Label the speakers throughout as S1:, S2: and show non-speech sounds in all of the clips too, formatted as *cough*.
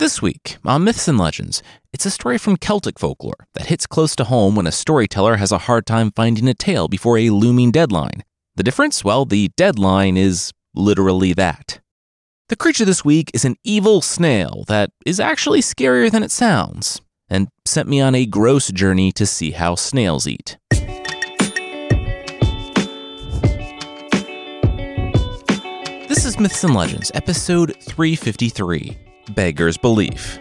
S1: This week on Myths and Legends, it's a story from Celtic folklore that hits close to home when a storyteller has a hard time finding a tale before a looming deadline. The difference? Well, the deadline is literally that. The creature this week is an evil snail that is actually scarier than it sounds, and sent me on a gross journey to see how snails eat. This is Myths and Legends, episode 353 Beggar's Belief.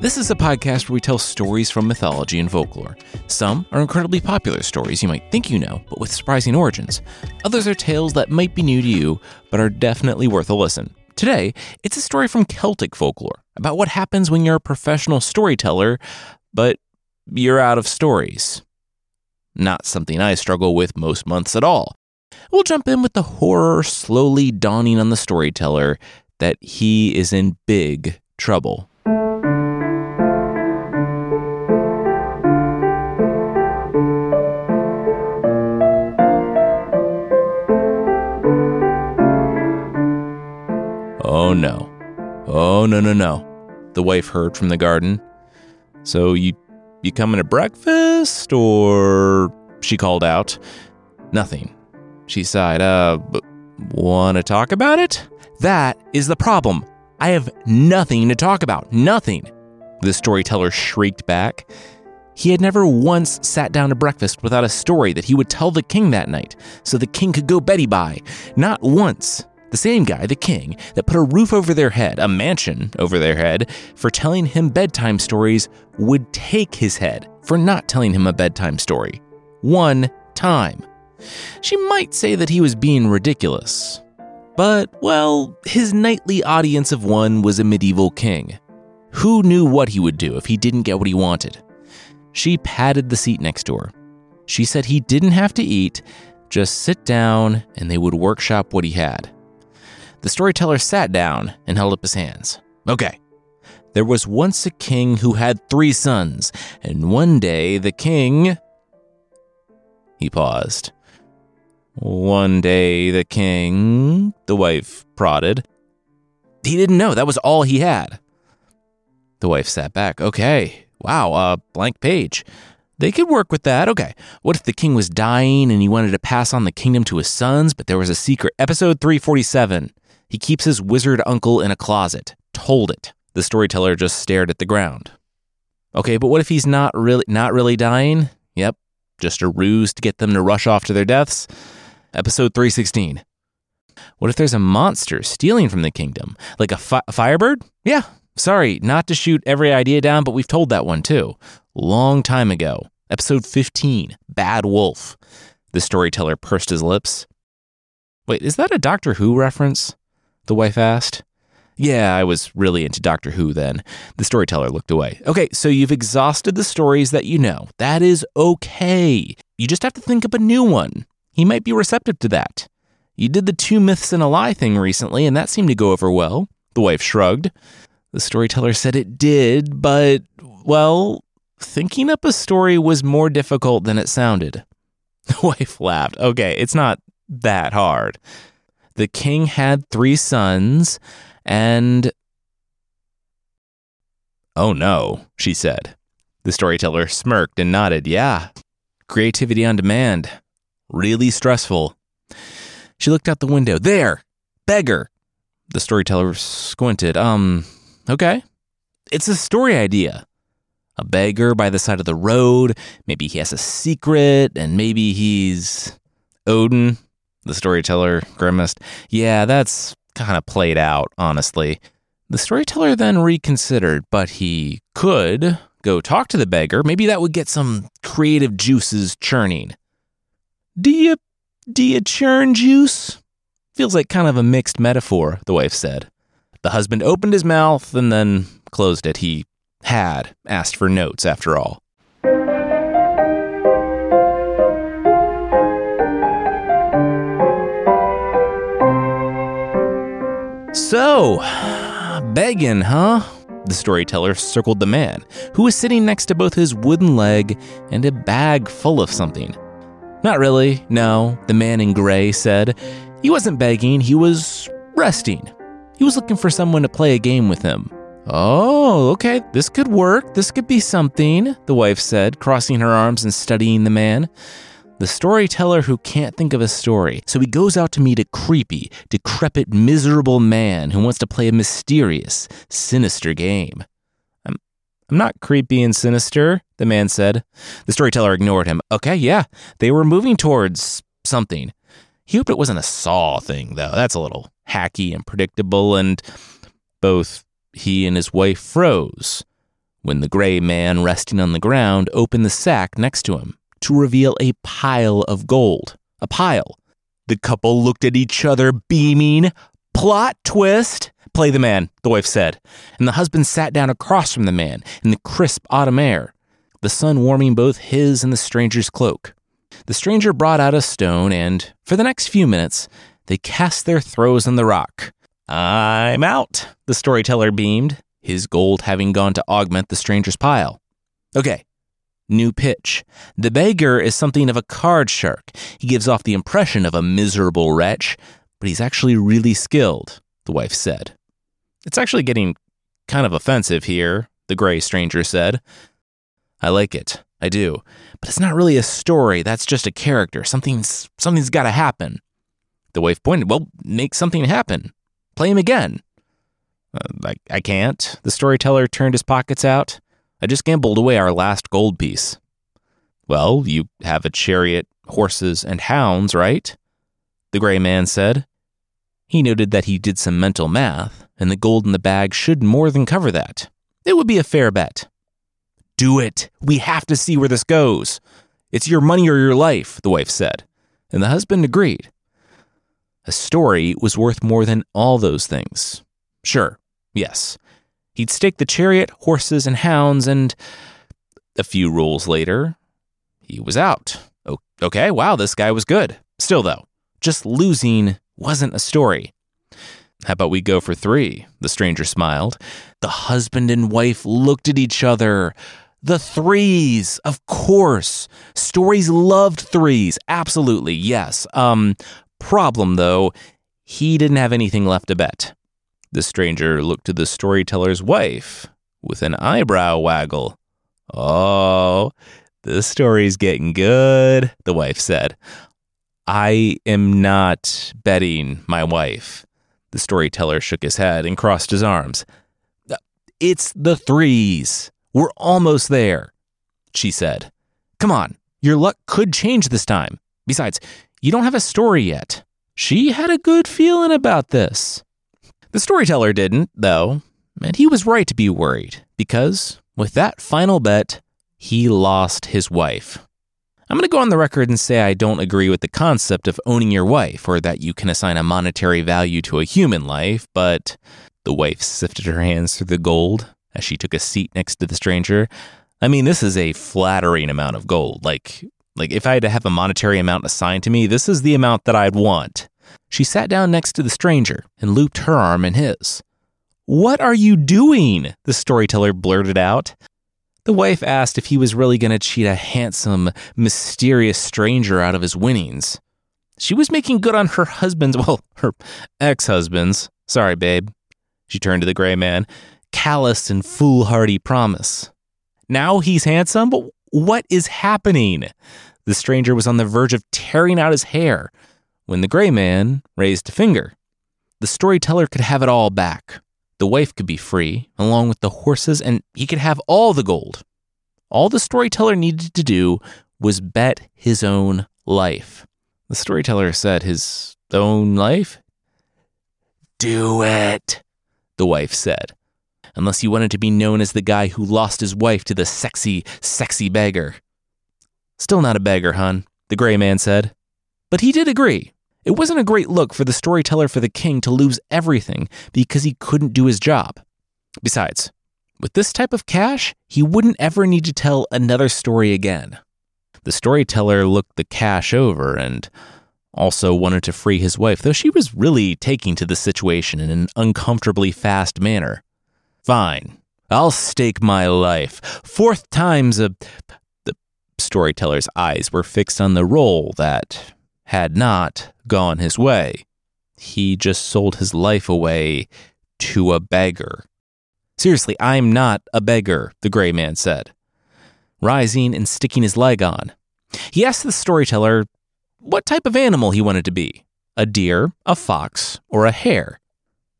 S1: This is a podcast where we tell stories from mythology and folklore. Some are incredibly popular stories you might think you know, but with surprising origins. Others are tales that might be new to you, but are definitely worth a listen. Today, it's a story from Celtic folklore about what happens when you're a professional storyteller, but you're out of stories. Not something I struggle with most months at all. We'll jump in with the horror slowly dawning on the storyteller that he is in big trouble. Oh no. Oh no no no. The wife heard from the garden. So you you coming to breakfast or she called out. Nothing. She sighed. Uh want to talk about it? That is the problem. I have nothing to talk about. Nothing. The storyteller shrieked back. He had never once sat down to breakfast without a story that he would tell the king that night, so the king could go Betty by. Not once. The same guy, the king, that put a roof over their head, a mansion over their head, for telling him bedtime stories, would take his head for not telling him a bedtime story. One time. She might say that he was being ridiculous. But, well, his nightly audience of one was a medieval king. Who knew what he would do if he didn't get what he wanted? She patted the seat next to her. She said he didn't have to eat, just sit down and they would workshop what he had. The storyteller sat down and held up his hands. Okay. There was once a king who had three sons, and one day the king. He paused. One day the king, the wife prodded. He didn't know that was all he had. The wife sat back. Okay, wow, a blank page. They could work with that. Okay. What if the king was dying and he wanted to pass on the kingdom to his sons, but there was a secret? Episode 347. He keeps his wizard uncle in a closet. Told it. The storyteller just stared at the ground. Okay, but what if he's not really not really dying? Yep, just a ruse to get them to rush off to their deaths. Episode 316. What if there's a monster stealing from the kingdom? Like a, fi- firebird? Yeah. Sorry, not to shoot every idea down, but we've told that one too. Long time ago. Episode 15. Bad Wolf. The storyteller pursed his lips. Wait, is that a Doctor Who reference? the wife asked. Yeah, I was really into Doctor Who then. The storyteller looked away. Okay, so you've exhausted the stories that you know. That is okay. You just have to think up a new one. He might be receptive to that. You did the two myths and a lie thing recently, and that seemed to go over well. The wife shrugged. The storyteller said it did, but, well, thinking up a story was more difficult than it sounded. *laughs* The wife laughed. Okay, it's not that hard. The king had three sons, and. Oh no, she said. The storyteller smirked and nodded. Yeah, creativity on demand. Really stressful. She looked out the window. There! Beggar! The storyteller squinted. Um, okay. It's a story idea. A beggar by the side of the road. Maybe he has a secret, and maybe he's Odin. The storyteller grimaced. Yeah, that's kind of played out, honestly. The storyteller then reconsidered, but he could go talk to the beggar. Maybe that would get some creative juices churning. Do you, do you churn juice? Feels like kind of a mixed metaphor, the wife said. The husband opened his mouth and then closed it. He had asked for notes, after all. So, begging, huh? The storyteller circled the man, who was sitting next to both his wooden leg and a bag full of something. Not really, no, the man in gray said. He wasn't begging, he was resting. He was looking for someone to play a game with him. Oh, okay, this could work. This could be something, the wife said, crossing her arms and studying the man. The storyteller who can't think of a story, so he goes out to meet a creepy, decrepit, miserable man who wants to play a mysterious, sinister game. I'm, not creepy and sinister, the man said. The storyteller ignored him. Okay, yeah, they were moving towards something. He hoped it wasn't a saw thing, though. That's a little hacky and predictable, and both he and his wife froze when the gray man resting on the ground opened the sack next to him to reveal a pile of gold. A pile. The couple looked at each other, beaming. Plot twist! Play the man, the wife said, and the husband sat down across from the man in the crisp autumn air, the sun warming both his and the stranger's cloak. The stranger brought out a stone, and for the next few minutes, they cast their throws on the rock. I'm out, the storyteller beamed, his gold having gone to augment the stranger's pile. Okay, new pitch. The beggar is something of a card shark. He gives off the impression of a miserable wretch, but he's actually really skilled, the wife said. It's actually getting kind of offensive here, the gray stranger said. I like it. I do. But it's not really a story, that's just a character. Something's something's got to happen. The wife pointed, "Well, make something happen. Play him again." Uh, I, I can't. The storyteller turned his pockets out. I just gambled away our last gold piece. Well, you have a chariot, horses, and hounds, right? The gray man said. He noted that he did some mental math, and the gold in the bag should more than cover that. It would be a fair bet. Do it. We have to see where this goes. It's your money or your life, the wife said, and the husband agreed. A story was worth more than all those things. Sure, yes. He'd stake the chariot, horses, and hounds, and a few rolls later, he was out. Okay, wow, this guy was good. Still, though, just losing wasn't a story. How about we go for three? The stranger smiled. The husband and wife looked at each other. The threes, of course. Stories loved threes. Absolutely, yes. Um, problem though, he didn't have anything left to bet. The stranger looked to the storyteller's wife with an eyebrow waggle. Oh, this story's getting good, the wife said. I am not betting my wife. The storyteller shook his head and crossed his arms. It's the threes. We're almost there, she said. Come on, your luck could change this time. Besides, you don't have a story yet. She had a good feeling about this. The storyteller didn't, though, and he was right to be worried, because with that final bet, he lost his wife. I'm going to go on the record and say I don't agree with the concept of owning your wife or that you can assign a monetary value to a human life, but the wife sifted her hands through the gold as she took a seat next to the stranger. I mean, this is a flattering amount of gold. Like, like if I had to have a monetary amount assigned to me, this is the amount that I'd want. She sat down next to the stranger and looped her arm in his. What are you doing? The storyteller blurted out. The wife asked if he was really going to cheat a handsome, mysterious stranger out of his winnings. She was making good on her husband's, *laughs* well, her ex husband's. Sorry, babe. She turned to the gray man callous and foolhardy promise. Now he's handsome, but what is happening? The stranger was on the verge of tearing out his hair when the gray man raised a finger. The storyteller could have it all back. The wife could be free, along with the horses, and he could have all the gold. All the storyteller needed to do was bet his own life. The storyteller said his own life? Do it, the wife said unless he wanted to be known as the guy who lost his wife to the sexy, sexy beggar. Still not a beggar, hun, the gray man said. But he did agree. It wasn't a great look for the storyteller for the king to lose everything because he couldn't do his job. Besides, with this type of cash, he wouldn't ever need to tell another story again. The storyteller looked the cash over and also wanted to free his wife, though she was really taking to the situation in an uncomfortably fast manner. Fine. I'll stake my life. Fourth time's a. The storyteller's eyes were fixed on the roll that had not gone his way. He just sold his life away to a beggar. Seriously, I'm not a beggar, the gray man said, rising and sticking his leg on. He asked the storyteller what type of animal he wanted to be a deer, a fox, or a hare.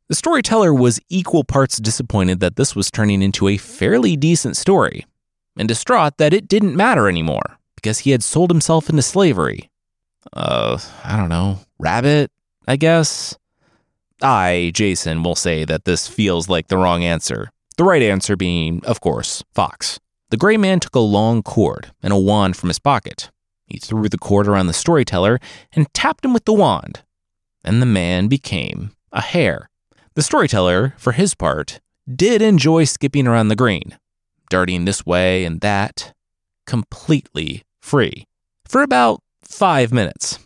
S1: The storyteller was equal parts disappointed that this was turning into a fairly decent story, and distraught that it didn't matter anymore because he had sold himself into slavery. Uh, I don't know, rabbit, I guess? I, Jason, will say that this feels like the wrong answer. The right answer being, of course, fox. The gray man took a long cord and a wand from his pocket. He threw the cord around the storyteller and tapped him with the wand. And the man became a hare. The storyteller, for his part, did enjoy skipping around the green, darting this way and that, completely free, for about five minutes.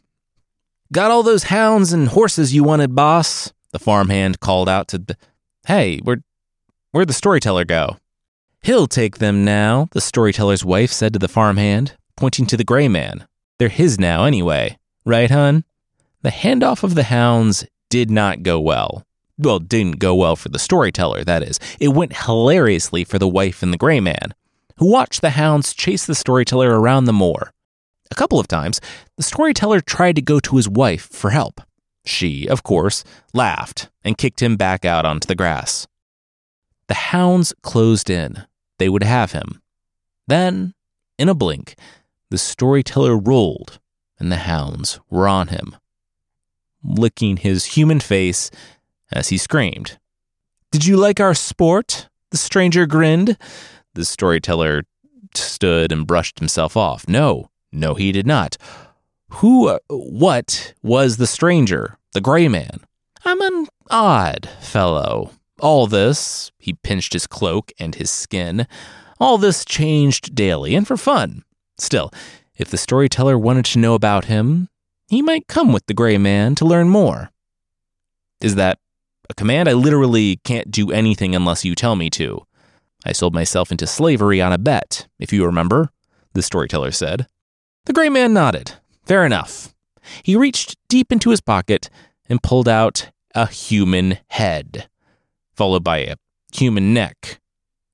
S1: Got all those hounds and horses you wanted, boss? The farmhand called out to the. Hey, where, where'd the storyteller go? He'll take them now, the storyteller's wife said to the farmhand, pointing to the gray man. They're his now, anyway. Right, hun? The handoff of the hounds did not go well. Well, didn't go well for the storyteller, that is. It went hilariously for the wife and the gray man, who watched the hounds chase the storyteller around the moor. A couple of times, the storyteller tried to go to his wife for help. She, of course, laughed and kicked him back out onto the grass. The hounds closed in. They would have him. Then, in a blink, the storyteller rolled, and the hounds were on him, licking his human face as he screamed. Did you like our sport? The stranger grinned. The storyteller stood and brushed himself off. No, no, he did not. Who, uh, what was the stranger, the gray man? I'm an odd fellow. All this, he pinched his cloak and his skin, all this changed daily and for fun. Still, if the storyteller wanted to know about him, he might come with the gray man to learn more. Is that a command? I literally can't do anything unless you tell me to. I sold myself into slavery on a bet, if you remember, the storyteller said. The gray man nodded. Fair enough. He reached deep into his pocket and pulled out a human head, followed by a human neck,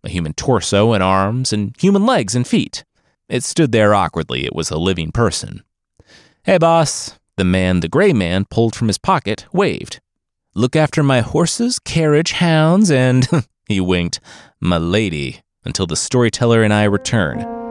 S1: a human torso and arms, and human legs and feet. It stood there awkwardly. It was a living person. Hey, boss. The man the gray man pulled from his pocket waved. Look after my horses, carriage, hounds, and, *laughs* he winked, my lady, until the storyteller and I return.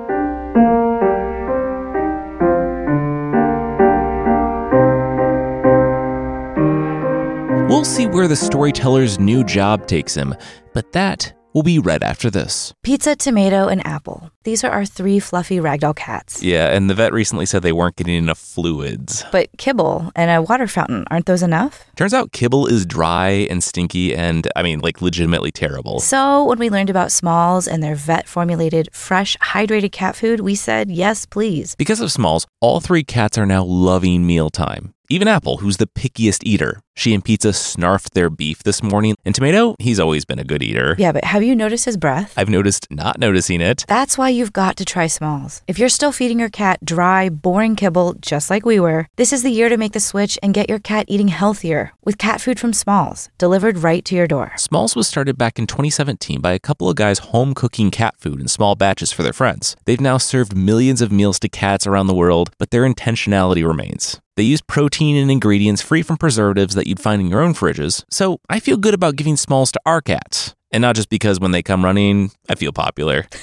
S1: See where the storyteller's new job takes him, but that will be right after this.
S2: Pizza, tomato, and apple. These are our three fluffy ragdoll cats.
S1: Yeah, and the vet recently said they weren't getting enough fluids.
S2: But kibble and a water fountain, aren't those enough?
S1: Turns out kibble is dry and stinky and, I mean, like legitimately terrible.
S2: So when we learned about Smalls and their vet formulated, fresh, hydrated cat food, we said, yes, please.
S1: Because of Smalls, all three cats are now loving mealtime. Even Apple, who's the pickiest eater. She and Pizza snarfed their beef this morning, and Tomato, he's always been a good eater.
S2: Yeah, but have you noticed his breath?
S1: I've noticed not noticing it.
S2: That's why you've got to try Smalls. If you're still feeding your cat dry, boring kibble, just like we were, this is the year to make the switch and get your cat eating healthier with cat food from Smalls, delivered right to your door.
S1: Smalls was started back in 2017 by a couple of guys home cooking cat food in small batches for their friends. They've now served millions of meals to cats around the world, but their intentionality remains. They use protein and ingredients free from preservatives that you'd find in your own fridges, so I feel good about giving Smalls to our cats. And not just because when they come running, I feel popular. *laughs*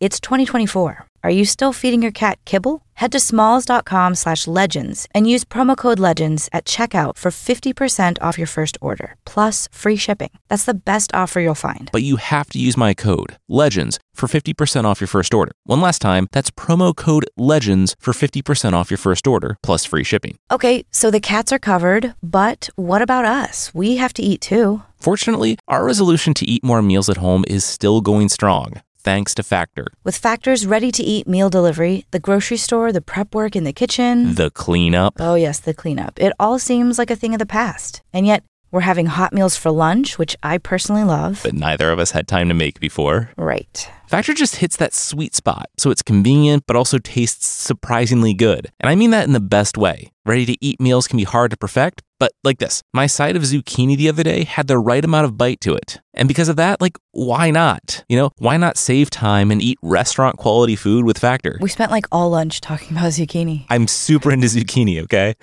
S2: It's 2024. Are you still feeding your cat kibble? Head to smalls.com slash legends and use promo code legends at checkout for 50% off your first order, plus free shipping. That's the best offer you'll find.
S1: But you have to use my code, LEGENDS, for 50% off your first order. One last time, that's promo code LEGENDS for 50% off your first order, plus free shipping.
S2: Okay, so the cats are covered, but what about us? We have to eat too.
S1: Fortunately, our resolution to eat more meals at home is still going strong, thanks to Factor.
S2: With Factor's ready to eat meal delivery, the grocery store, the prep work in the kitchen.
S1: The cleanup.
S2: Oh, yes, the cleanup. It all seems like a thing of the past. And yet, We're having hot meals for lunch, which I personally love.
S1: But neither of us had time to make before.
S2: Right.
S1: Factor just hits that sweet spot, so it's convenient but also tastes surprisingly good. And I mean that in the best way. Ready to eat meals can be hard to perfect, but like this my side of zucchini the other day had the right amount of bite to it. And because of that, like, why not? You know, why not save time and eat restaurant quality food with Factor?
S2: We spent like all lunch talking about zucchini.
S1: I'm super into zucchini, okay?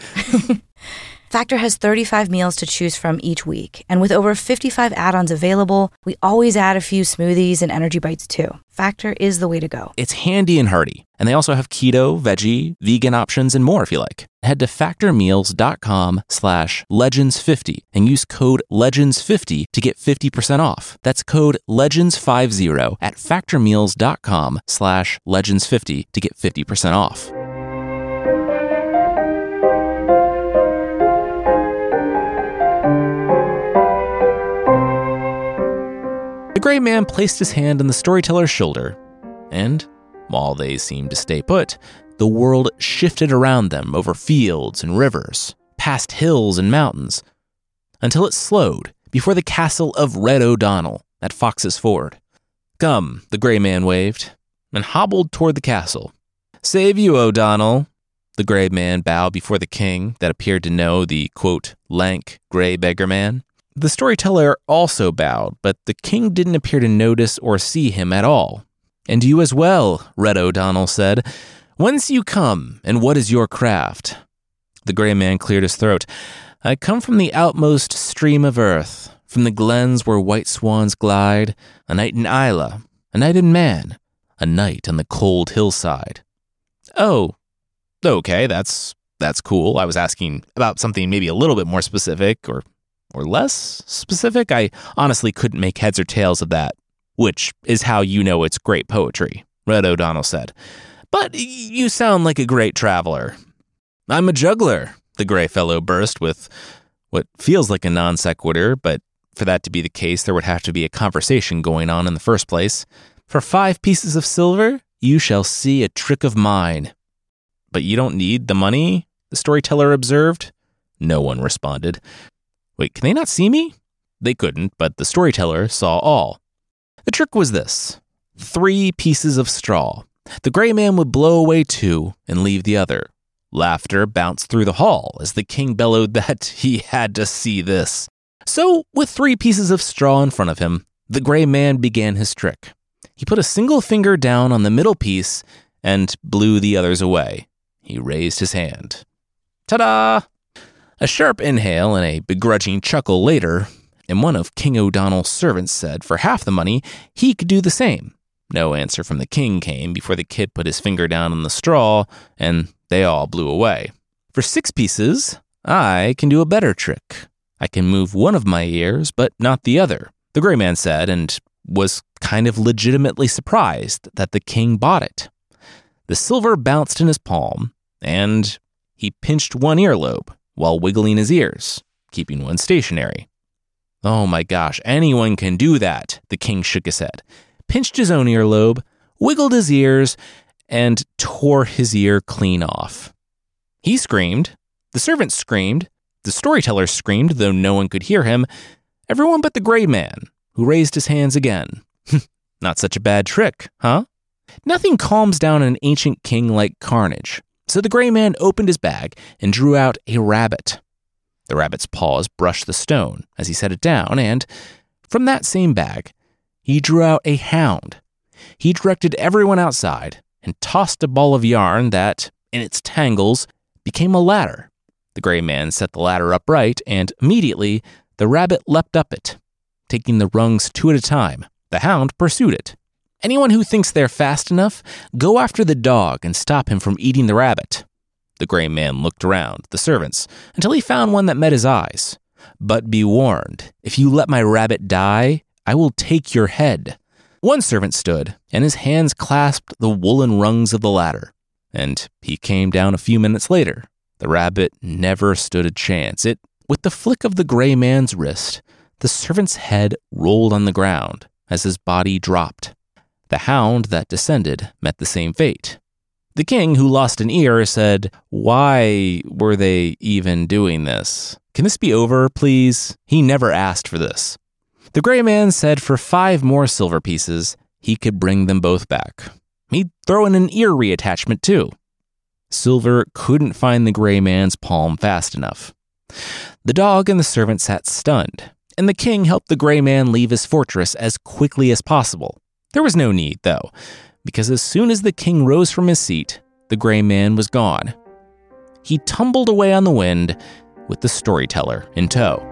S1: *laughs*
S2: Factor has 35 meals to choose from each week, and with over 55 add ons available, we always add a few smoothies and energy bites too. Factor is the way to go.
S1: It's handy and hearty, and they also have keto, veggie, vegan options, and more if you like. Head to factormeals.com slash legends50 and use code legends50 to get 50% off. That's code legends50 at factormeals.com slash legends50 to get 50% off. The gray man placed his hand on the storyteller's shoulder, and while they seemed to stay put, the world shifted around them over fields and rivers, past hills and mountains, until it slowed before the castle of Red O'Donnell at Fox's Ford. Come, the gray man waved, and hobbled toward the castle. Save you, O'Donnell. The gray man bowed before the king that appeared to know the, quote, lank, gray beggar man. The storyteller also bowed, but the king didn't appear to notice or see him at all. And you as well, Red O'Donnell said. Whence you come, and what is your craft? The gray man cleared his throat. I come from the outmost stream of earth, from the glens where white swans glide, a night in Islay, a night in Man, a night on the cold hillside. Oh, okay, that's that's cool. I was asking about something maybe a little bit more specific or or less specific. I honestly couldn't make heads or tails of that, which is how you know it's great poetry, Red O'Donnell said. But you sound like a great traveler. I'm a juggler, the gray fellow burst with what feels like a non sequitur, but for that to be the case, there would have to be a conversation going on in the first place. For five pieces of silver, you shall see a trick of mine. But you don't need the money, the storyteller observed. No one responded. Wait, can they not see me? They couldn't, but the storyteller saw all. The trick was this three pieces of straw. The gray man would blow away two and leave the other. Laughter bounced through the hall as the king bellowed *laughs* that he had to see this. So, with three pieces of straw in front of him, the gray man began his trick. He put a single finger down on the middle piece and blew the others away. He raised his hand. Ta da! A sharp inhale and a begrudging chuckle later, and one of King O'Donnell's servants said for half the money he could do the same. No answer from the king came before the kid put his finger down on the straw, and they all blew away. For six pieces, I can do a better trick. I can move one of my ears, but not the other, the gray man said, and was kind of legitimately surprised that the king bought it. The silver bounced in his palm, and he pinched one earlobe while wiggling his ears, keeping one stationary. Oh my gosh, anyone can do that, the king shook his head, pinched his own earlobe, wiggled his ears, and tore his ear clean off. He screamed, the servant screamed, the storyteller screamed, though no one could hear him, everyone but the gray man, who raised his hands again. *laughs* Not such a bad trick, huh? Nothing calms down an ancient king like carnage. So the gray man opened his bag and drew out a rabbit. The rabbit's paws brushed the stone as he set it down, and from that same bag, he drew out a hound. He directed everyone outside and tossed a ball of yarn that, in its tangles, became a ladder. The gray man set the ladder upright, and immediately the rabbit leapt up it. Taking the rungs two at a time, the hound pursued it. Anyone who thinks they're fast enough, go after the dog and stop him from eating the rabbit. The gray man looked around, the servants, until he found one that met his eyes. But be warned, if you let my rabbit die, I will take your head. One servant stood, and his hands clasped the woolen rungs of the ladder. And he came down a few minutes later. The rabbit never stood a chance. It, with the flick of the gray man's wrist, the servant's head rolled on the ground as his body dropped. The hound that descended met the same fate. The king, who lost an ear, said, Why were they even doing this? Can this be over, please? He never asked for this. The gray man said for five more silver pieces, he could bring them both back. He'd throw in an ear reattachment, too. Silver couldn't find the gray man's palm fast enough. The dog and the servant sat stunned, and the king helped the gray man leave his fortress as quickly as possible. There was no need, though, because as soon as the king rose from his seat, the gray man was gone. He tumbled away on the wind with the storyteller in tow.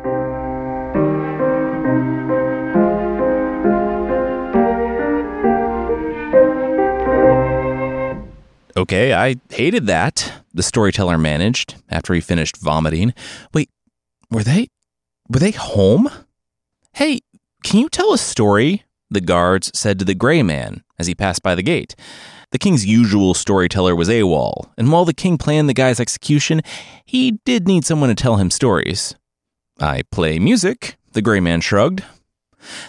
S1: Okay, I hated that, the storyteller managed after he finished vomiting. Wait, were they were they home? Hey, can you tell a story? The guards said to the gray man as he passed by the gate. The king's usual storyteller was AWOL, and while the king planned the guy's execution, he did need someone to tell him stories. I play music, the gray man shrugged.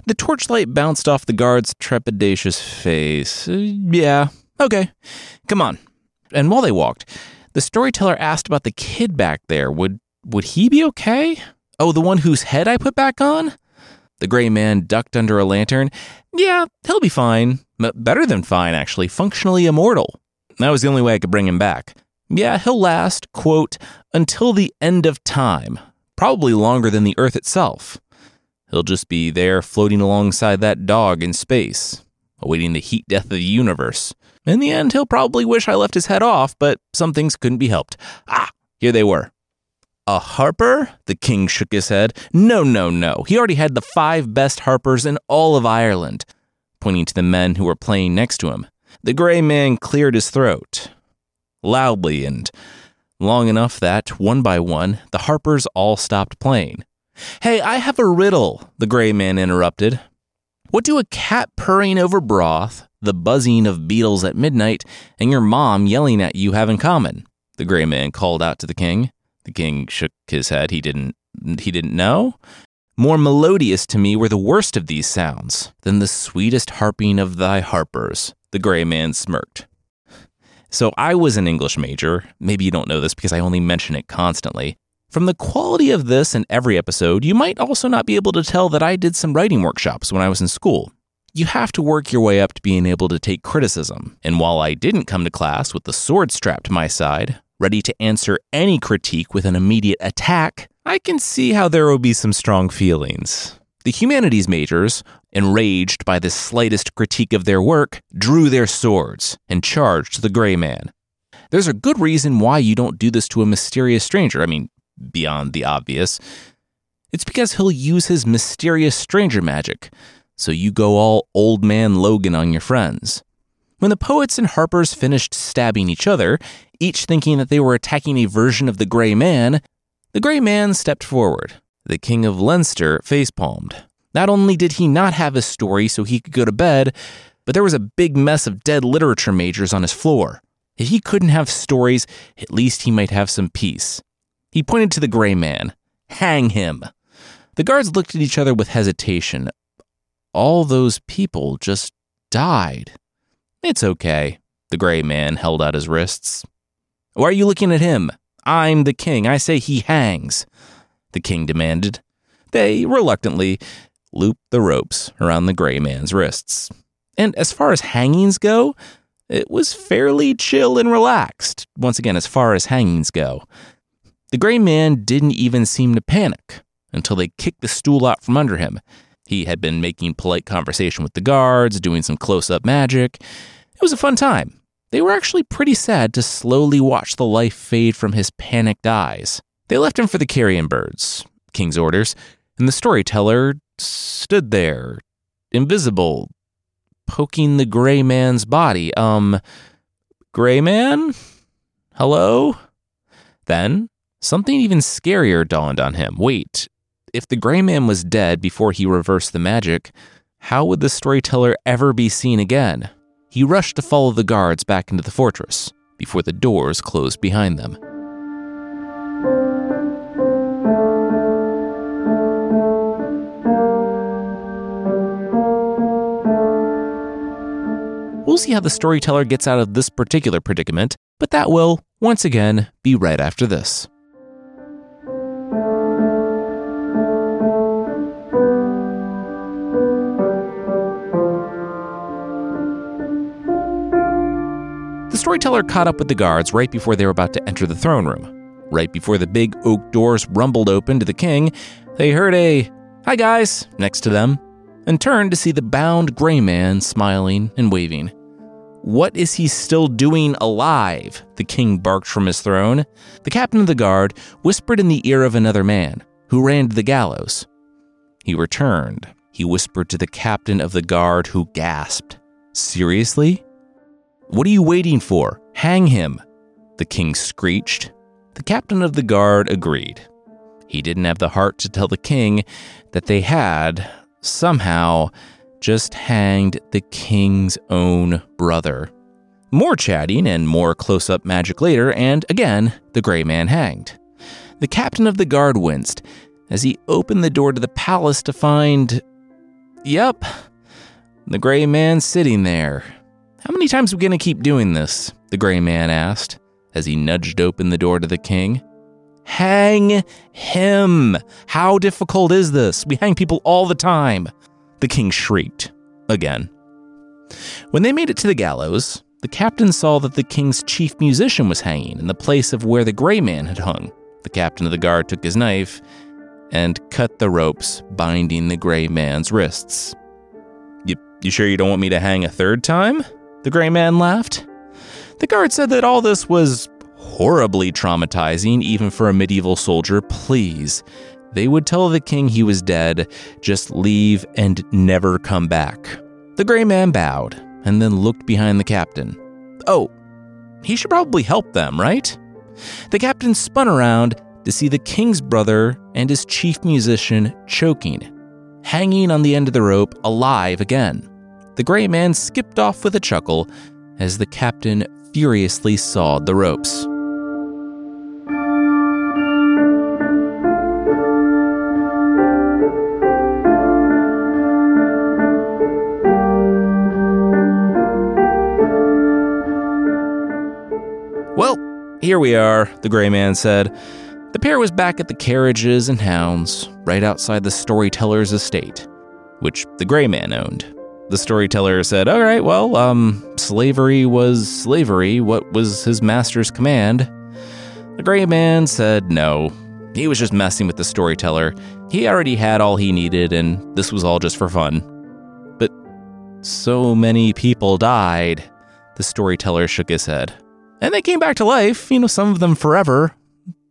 S1: The torchlight bounced off the guard's trepidatious face. Uh, yeah, okay, come on. And while they walked, the storyteller asked about the kid back there. Would would he be okay? Oh, the one whose head I put back on? The gray man ducked under a lantern. Yeah, he'll be fine. better than fine, actually. Functionally immortal. That was the only way I could bring him back. Yeah, he'll last, quote, until the end of time. Probably longer than the Earth itself. He'll just be there floating alongside that dog in space, awaiting the heat death of the universe. In the end, he'll probably wish I left his head off, but some things couldn't be helped. Ah, here they were. A harper? The king shook his head. No, no, no. He already had the five best harpers in all of Ireland, pointing to the men who were playing next to him. The gray man cleared his throat loudly and long enough that, one by one, the harpers all stopped playing. Hey, I have a riddle, the gray man interrupted. What do a cat purring over broth, the buzzing of beetles at midnight, and your mom yelling at you have in common? The gray man called out to the king. The king shook his head. He didn't he didn't know. More melodious to me were the worst of these sounds than the sweetest harping of thy harpers. The gray man smirked. So I was an English major. Maybe you don't know this because I only mention it constantly. From the quality of this and every episode, you might also not be able to tell that I did some writing workshops when I was in school. You have to work your way up to being able to take criticism. And while I didn't come to class with the sword strapped to my side, ready to answer any critique with an immediate attack, I can see how there will be some strong feelings. The humanities majors, enraged by the slightest critique of their work, drew their swords and charged the gray man. There's a good reason why you don't do this to a mysterious stranger. I mean, beyond the obvious. It's because he'll use his mysterious stranger magic, so you go all old man Logan on your friends. When the poets and harpers finished stabbing each other, each thinking that they were attacking a version of the Grey Man, the Grey Man stepped forward. The King of Leinster facepalmed. Not only did he not have a story so he could go to bed, but there was a big mess of dead literature majors on his floor. If he couldn't have stories, at least he might have some peace. He pointed to the Grey Man. Hang him. The guards looked at each other with hesitation. All those people just died. It's okay. The gray man held out his wrists. Why are you looking at him? I'm the king. I say he hangs, the king demanded. They reluctantly looped the ropes around the gray man's wrists. And as far as hangings go, it was fairly chill and relaxed, once again, as far as hangings go. The gray man didn't even seem to panic until they kicked the stool out from under him. He had been making polite conversation with the guards, doing some close up magic, it was a fun time. They were actually pretty sad to slowly watch the life fade from his panicked eyes. They left him for the carrion birds, King's orders, and the storyteller stood there, invisible, poking the gray man's body. Um, gray man? Hello? Then, something even scarier dawned on him. Wait, if the gray man was dead before he reversed the magic, how would the storyteller ever be seen again? He rushed to follow the guards back into the fortress before the doors closed behind them. We'll see how the storyteller gets out of this particular predicament, but that will, once again, be right after this. Storyteller caught up with the guards right before they were about to enter the throne room. Right before the big oak doors rumbled open to the king, they heard a, Hi guys, next to them, and turned to see the bound gray man smiling and waving. What is he still doing alive? The king barked from his throne. The captain of the guard whispered in the ear of another man, who ran to the gallows. He returned. He whispered to the captain of the guard, who gasped. Seriously? What are you waiting for? Hang him! The king screeched. The captain of the guard agreed. He didn't have the heart to tell the king that they had, somehow, just hanged the king's own brother. More chatting and more close up magic later, and again, the gray man hanged. The captain of the guard winced as he opened the door to the palace to find. Yep, the gray man sitting there. How many times are we going to keep doing this? The gray man asked as he nudged open the door to the king. Hang him! How difficult is this? We hang people all the time. The king shrieked. Again. When they made it to the gallows, the captain saw that the king's chief musician was hanging in the place of where the gray man had hung. The captain of the guard took his knife and cut the ropes binding the gray man's wrists. You, you sure you don't want me to hang a third time? The gray man laughed. The guard said that all this was horribly traumatizing, even for a medieval soldier. Please, they would tell the king he was dead, just leave and never come back. The gray man bowed and then looked behind the captain. Oh, he should probably help them, right? The captain spun around to see the king's brother and his chief musician choking, hanging on the end of the rope, alive again. The gray man skipped off with a chuckle as the captain furiously sawed the ropes. Well, here we are, the gray man said. The pair was back at the carriages and hounds, right outside the storyteller's estate, which the gray man owned. The storyteller said, All right, well, um, slavery was slavery. What was his master's command? The gray man said no. He was just messing with the storyteller. He already had all he needed, and this was all just for fun. But so many people died. The storyteller shook his head. And they came back to life, you know, some of them forever.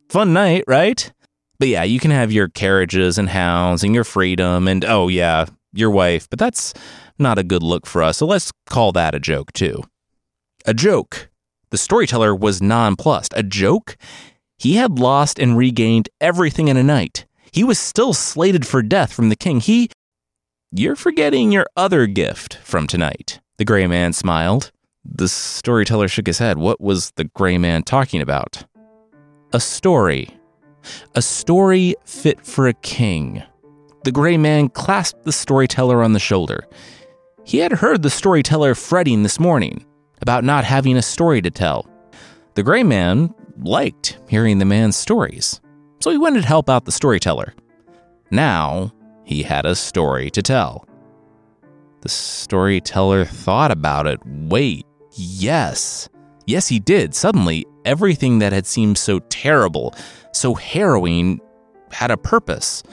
S1: Fun night, right? But yeah, you can have your carriages and hounds and your freedom and, oh yeah, your wife, but that's not a good look for us, so let's call that a joke too. A joke. The storyteller was nonplussed. A joke? He had lost and regained everything in a night. He was still slated for death from the king. He. You're forgetting your other gift from tonight. The gray man smiled. The storyteller shook his head. What was the gray man talking about? A story. A story fit for a king. The gray man clasped the storyteller on the shoulder. He had heard the storyteller fretting this morning about not having a story to tell. The gray man liked hearing the man's stories, so he wanted to help out the storyteller. Now he had a story to tell. The storyteller thought about it. Wait, Yes. Yes, he did. Suddenly, everything that had seemed so terrible, so harrowing, had a purpose.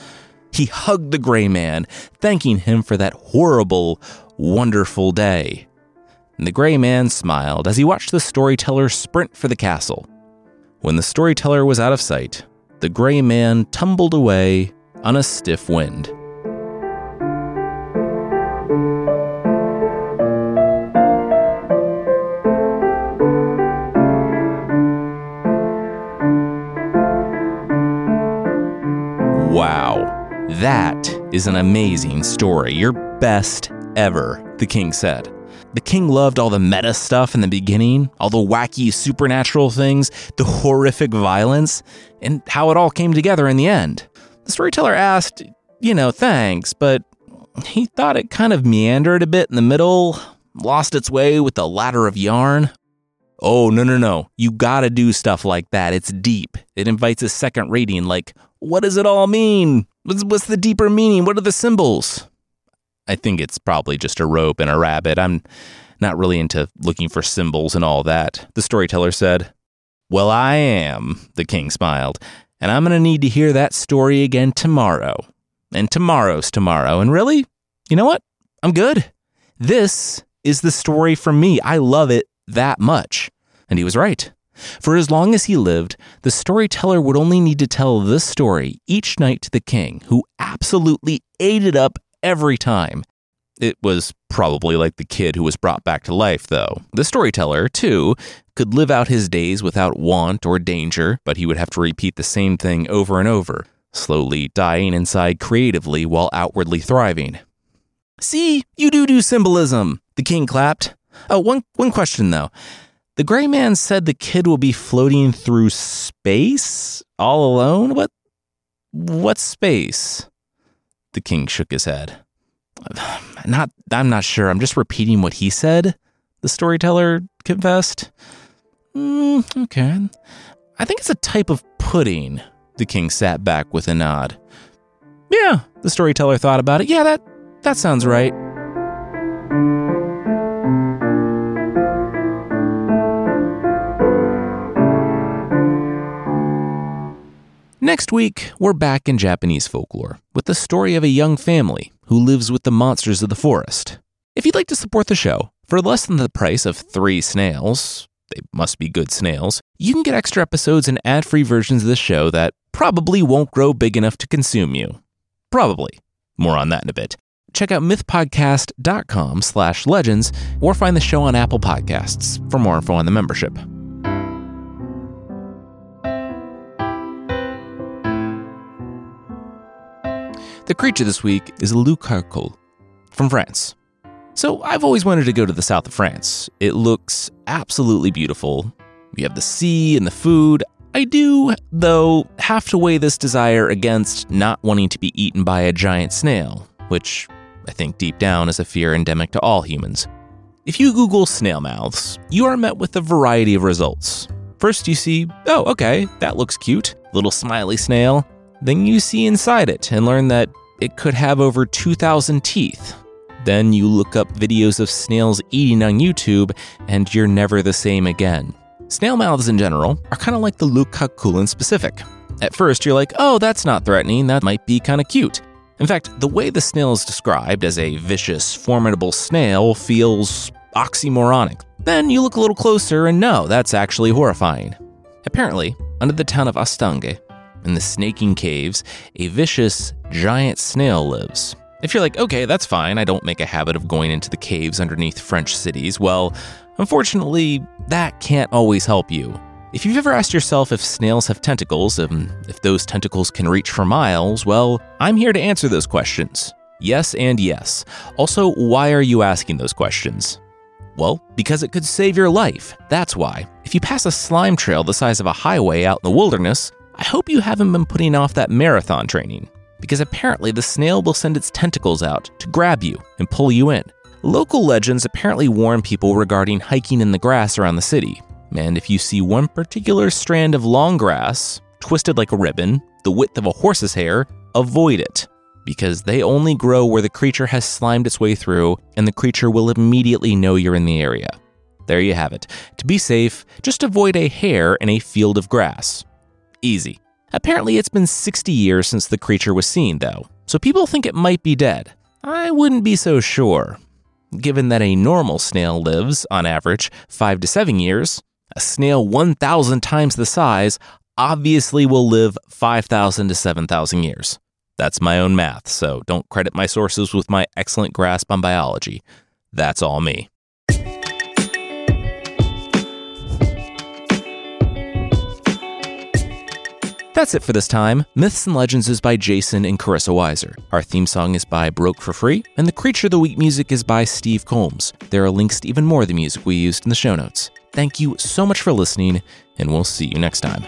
S1: He hugged the gray man, thanking him for that horrible, wonderful day. And the gray man smiled as he watched the storyteller sprint for the castle. When the storyteller was out of sight, the gray man tumbled away on a stiff wind. Wow, that is an amazing story, your best ever, the king said. The king loved all the meta stuff in the beginning, all the wacky supernatural things, the horrific violence, and how it all came together in the end. The storyteller asked, You know, thanks, but he thought it kind of meandered a bit in the middle, lost its way with the ladder of yarn. Oh, no, no, no. You gotta do stuff like that. It's deep. It invites a second reading, like, what does it all mean? What's the deeper meaning? What are the symbols? I think it's probably just a rope and a rabbit. I'm not really into looking for symbols and all that. The storyteller said, Well, I am, the king smiled, and I'm going to need to hear that story again tomorrow. And tomorrow's tomorrow. And really, you know what? I'm good. This is the story for me. I love it that much. And he was right. For as long as he lived, the storyteller would only need to tell this story each night to the king, who absolutely ate it up every time. It was probably like the kid who was brought back to life, though. The storyteller, too, could live out his days without want or danger, but he would have to repeat the same thing over and over, slowly dying inside creatively while outwardly thriving. See, you do do symbolism, the king clapped. Oh, one, one question, though. The gray man said the kid will be floating through space all alone? What what's space? The king shook his head. Not I'm not sure. I'm just repeating what he said, the storyteller confessed. Mm, okay. I think it's a type of pudding. The king sat back with a nod. Yeah, the storyteller thought about it. Yeah, that that sounds right. Next week, we're back in Japanese folklore with the story of a young family who lives with the monsters of the forest. If you'd like to support the show for less than the price of three snails, they must be good snails, you can get extra episodes and ad free versions of the show that probably won't grow big enough to consume you. Probably. More on that in a bit. Check out mythpodcast.com slash legends or find the show on Apple Podcasts for more info on the membership. The creature this week is a Lou Carcolh from France. So I've always wanted to go to the south of France. It looks absolutely beautiful. We have the sea and the food. I do, though, have to weigh this desire against not wanting to be eaten by a giant snail, which I think deep down is a fear endemic to all humans. If you Google snail mouths, you are met with a variety of results. First, you see, oh, okay, that looks cute, little smiley snail. Then you see inside it and learn that it could have over 2,000 teeth. Then you look up videos of snails eating on YouTube, and you're never the same again. Snail mouths in general are kind of like the Lou Carcolh in specific. At first, you're like, oh, that's not threatening, that might be kind of cute. In fact, the way the snail is described as a vicious, formidable snail feels oxymoronic. Then you look a little closer and no, that's actually horrifying. Apparently, under the town of Hastingues, in the snaking caves, a vicious, giant snail lives. If you're like, okay, that's fine, I don't make a habit of going into the caves underneath French cities, well, unfortunately, that can't always help you. If you've ever asked yourself if snails have tentacles, and if those tentacles can reach for miles, well, I'm here to answer those questions. Yes and yes. Also, why are you asking those questions? Well, because it could save your life. That's why. If you pass a slime trail the size of a highway out in the wilderness, I hope you haven't been putting off that marathon training, because apparently the snail will send its tentacles out to grab you and pull you in. Local legends apparently warn people regarding hiking in the grass around the city, and if you see one particular strand of long grass, twisted like a ribbon, the width of a horse's hair, avoid it, because they only grow where the creature has slimed its way through, and the creature will immediately know you're in the area. There you have it. To be safe, just avoid a hair in a field of grass. Easy. Apparently, it's been 60 years since the creature was seen, though, so people think it might be dead. I wouldn't be so sure. Given that a normal snail lives, on average, 5 to 7 years, a snail 1,000 times the size obviously will live 5,000 to 7,000 years. That's my own math, so don't credit my sources with my excellent grasp on biology. That's all me. That's it for this time. Myths and Legends is by Jason and Carissa Weiser. Our theme song is by Broke for Free, and the Creature of the Week music is by Steve Combs. There are links to even more of the music we used in the show notes. Thank you so much for listening, and we'll see you next time.